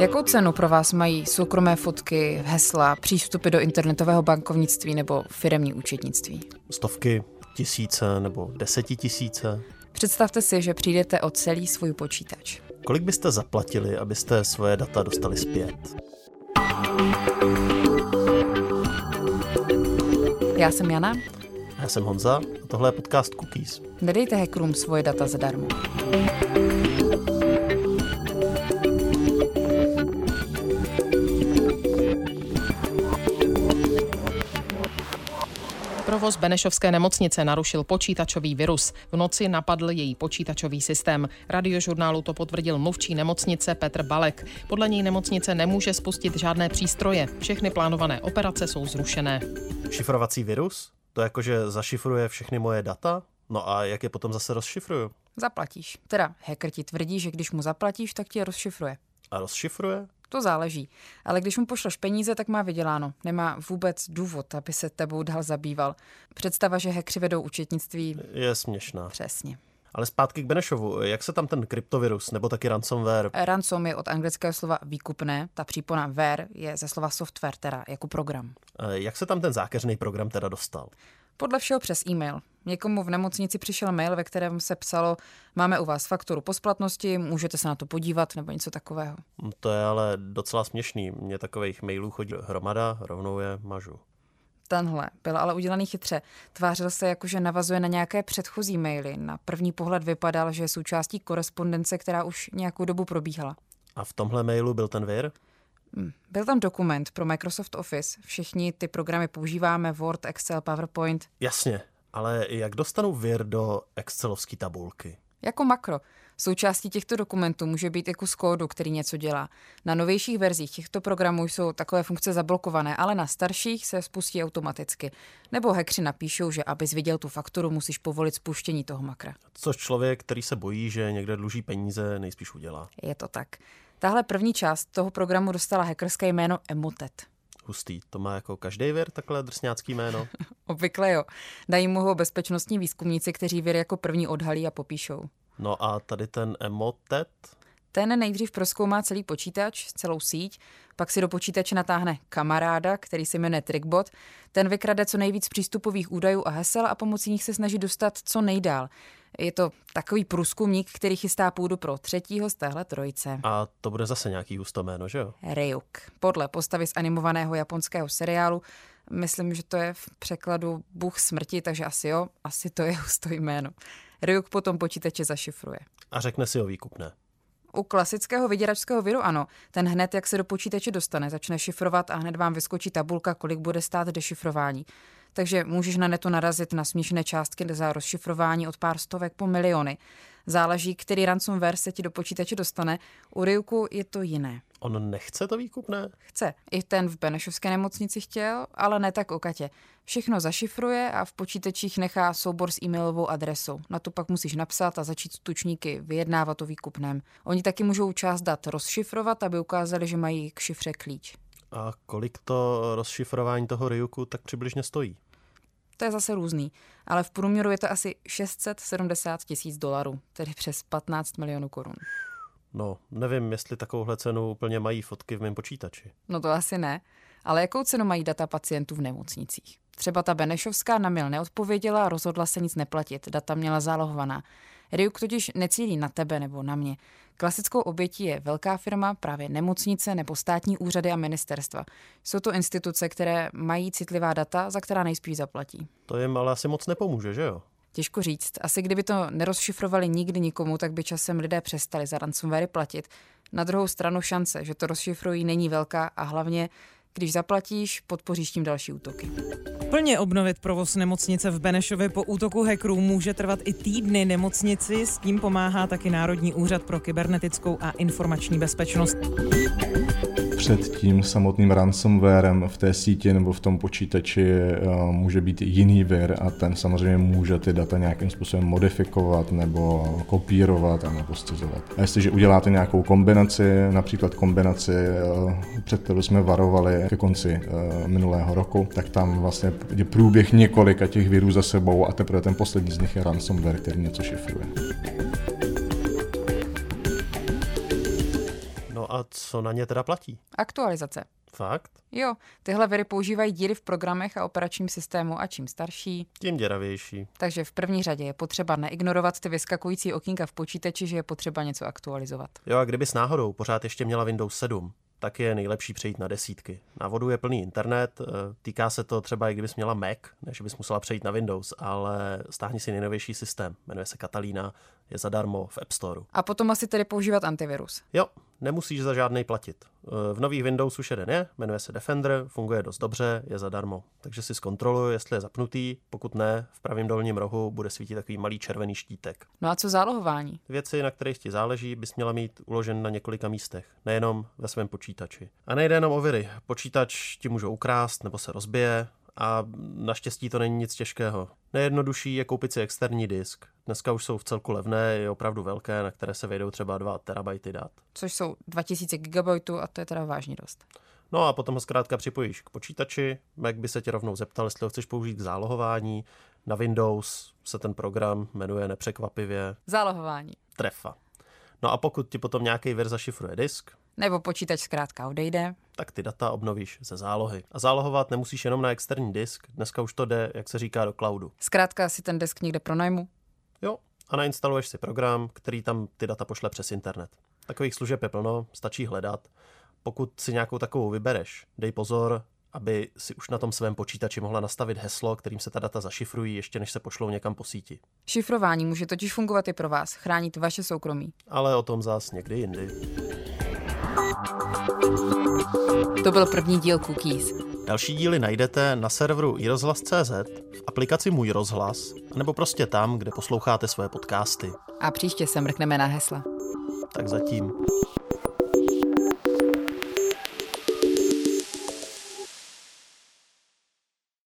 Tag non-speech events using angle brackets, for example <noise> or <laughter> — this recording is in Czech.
Jakou cenu pro vás mají soukromé fotky, hesla, přístupy do internetového bankovnictví nebo firemní účetnictví? Stovky, tisíce nebo desetitisíce. Představte si, že přijdete o celý svůj počítač. Kolik byste zaplatili, abyste svoje data dostali zpět? Já jsem Jana. Já jsem Honza a tohle je podcast Cookies. Nedejte hackerům svoje data zadarmo. Provoz Benešovské nemocnice narušil počítačový virus. V noci napadl její počítačový systém. Radiožurnálu to potvrdil mluvčí nemocnice Petr Balek. Podle něj nemocnice nemůže spustit žádné přístroje. Všechny plánované operace jsou zrušené. Šifrovací virus? To jakože zašifruje všechny moje data? No a jak je potom zase rozšifruju? Zaplatíš. Teda hacker ti tvrdí, že když mu zaplatíš, tak ti je rozšifruje. A rozšifruje? To záleží. Ale když mu pošleš peníze, tak má vyděláno. Nemá vůbec důvod, aby se tebou dál zabýval. Představa, že hekři vedou účetnictví... Je směšná. Přesně. Ale zpátky k Benešovu. Jak se tam ten kryptovirus nebo taky ransomware? Ransom je od anglického slova výkupné, ta přípona ware je ze slova software, teda jako program. Jak se tam ten zákeřný program teda dostal? Podle všeho přes e-mail. Někomu v nemocnici přišel mail, ve kterém se psalo, máme u vás fakturu po splatnosti, můžete se na to podívat, nebo něco takového. To je ale docela směšný. Mně takových mailů chodí hromada, rovnou je mažu. Tenhle byl ale udělaný chytře. Tvářil se jako, že navazuje na nějaké předchozí maily. Na první pohled vypadal, že je součástí korespondence, která už nějakou dobu probíhala. A v tomhle mailu byl ten vir? Hm, byl tam dokument pro Microsoft Office. Všichni ty programy používáme, Word, Excel, PowerPoint. Jasně, ale jak dostanu vir do Excelovské tabulky? Jako makro. Součástí těchto dokumentů může být i kus kódu, který něco dělá. Na novějších verzích těchto programů jsou takové funkce zablokované, ale na starších se spustí automaticky. Nebo hackři napíšou, že abys viděl tu fakturu, musíš povolit spuštění toho makra. Což člověk, který se bojí, že někde dluží peníze, nejspíš udělá. Je to tak. Tahle první část toho programu dostala hackerské jméno Emotet. Hustý. To má jako každý vir takhle drsňácký jméno? <laughs> Obvykle jo. Dají mu ho bezpečnostní výzkumníci, kteří vir jako první odhalí a popíšou. No a tady ten Emotet? Ten nejdřív proskoumá celý počítač, celou síť, pak si do počítače natáhne kamaráda, který se jmenuje Trickbot. Ten vykrade co nejvíc přístupových údajů a hesel a pomocí nich se snaží dostat co nejdál. Je to takový průzkumník, který chystá půdu pro třetího z téhle trojice. A to bude zase nějaký hustomeno, že jo? Ryuk. Podle postavy z animovaného japonského seriálu. Myslím, že to je v překladu Bůh smrti, takže asi jo, asi to je husto jméno. Ryuk potom počítače zašifruje. A řekne si o výkupné. U klasického vyděračského viru ano. Ten hned, jak se do počítače dostane, začne šifrovat a hned vám vyskočí tabulka, kolik bude stát dešifrování. Takže můžeš na neto narazit na směšné částky za rozšifrování od pár stovek po miliony. Záleží, který ransomware se ti do počítače dostane. U Ryuku je to jiné. On nechce to výkupné? Chce. I ten v Benešovské nemocnici chtěl, ale ne tak o Katě. Všechno zašifruje a v počítačích nechá soubor s e-mailovou adresou. Na to pak musíš napsat a začít s tučníky vyjednávat o výkupném. Oni taky můžou část dat rozšifrovat, aby ukázali, že mají k šifře klíč. A kolik to rozšifrování toho Ryuku tak přibližně stojí? To je zase různý, ale v průměru je to asi 670 tisíc dolarů, tedy přes 15 milionů korun. No, nevím, jestli takovouhle cenu úplně mají fotky v mém počítači. No to asi ne, ale jakou cenu mají data pacientů v nemocnicích? Třeba ta Benešovská na mail neodpověděla a rozhodla se nic neplatit, data měla zálohovaná. Ryuk totiž necílí na tebe nebo na mě. Klasickou obětí je velká firma, právě nemocnice nebo státní úřady a ministerstva. Jsou to instituce, které mají citlivá data, za která nejspíš zaplatí. To jim ale asi moc nepomůže, že jo? Těžko říct. Asi kdyby to nerozšifrovali nikdy nikomu, tak by časem lidé přestali za ransomware platit. Na druhou stranu šance, že to rozšifrují, není velká a hlavně když zaplatíš, podpoříš tím další útoky. Plně obnovit provoz nemocnice v Benešově po útoku hackerů může trvat i týdny nemocnici, s tím pomáhá taky Národní úřad pro kybernetickou a informační bezpečnost před tím samotným ransomwarem v té síti nebo v tom počítači eh, může být jiný vir a ten samozřejmě může ty data nějakým způsobem modifikovat nebo kopírovat a nebo stizovat. A jestliže uděláte nějakou kombinaci, například kombinaci, eh, před kterou jsme varovali ke konci eh, minulého roku, tak tam vlastně je průběh několika těch virů za sebou a teprve ten poslední z nich je ransomware, který něco šifruje. A co na ně teda platí? Aktualizace. Fakt? Jo, tyhle viry používají díry v programech a operačním systému a čím starší. Tím děravější. Takže v první řadě je potřeba neignorovat ty vyskakující okýnka v počítači, že je potřeba něco aktualizovat. Jo a kdyby s náhodou pořád ještě měla Windows 7, tak je nejlepší přejít na desítky. Na vodu je plný internet, eh, týká se to třeba i kdybys měla Mac, než bys musela přejít na Windows, ale stáhni si nejnovější systém, jmenuje se Catalina, je zadarmo v App Store. A potom asi tedy používat antivirus. Jo, nemusíš za žádný platit. Eh, v nových Windows už jeden je, jmenuje se Defender, funguje dost dobře, je zadarmo. Takže si zkontroluj, jestli je zapnutý, pokud ne, v pravém dolním rohu bude svítit takový malý červený štítek. No a co zálohování? Věci, na kterých ti záleží, bys měla mít uložen na několika místech, nejenom ve svém počítači. A nejde jenom o viry. Počítač ti můžou ukrást nebo se rozbije, a naštěstí to není nic těžkého. Nejjednodušší je koupit si externí disk. Dneska už jsou v celku levné, je opravdu velké, na které se vejdou třeba 2 terabajty dat. Což jsou 2000 gigabajtů a to je teda vážně dost. No a potom ho zkrátka připojíš k počítači, Mac by se tě rovnou zeptal, jestli ho chceš použít k zálohování. Na Windows se ten program jmenuje nepřekvapivě Zálohování. Trefa. No a pokud ti potom nějaký vir zašifruje disk, Nebo počítač zkrátka odejde. tak ty data obnovíš ze zálohy. A zálohovat nemusíš jenom na externí disk, dneska už to jde, jak se říká, do cloudu. Zkrátka si ten disk někde pronajmu. Jo, a nainstaluješ si program, který tam ty data pošle přes internet. Takových služeb je plno, stačí hledat. Pokud si nějakou takovou vybereš, dej pozor, aby si už na tom svém počítači mohla nastavit heslo, kterým se ta data zašifrují, ještě než se pošlou někam po síti. Šifrování může totiž fungovat i pro vás, chránit vaše soukromí. Ale o tom zás někdy jindy. To byl první díl Cookies. Další díly najdete na serveru iRozhlas.cz, v aplikaci Můj rozhlas, nebo prostě tam, kde posloucháte svoje podcasty. A příště se mrkneme na hesla. Tak zatím.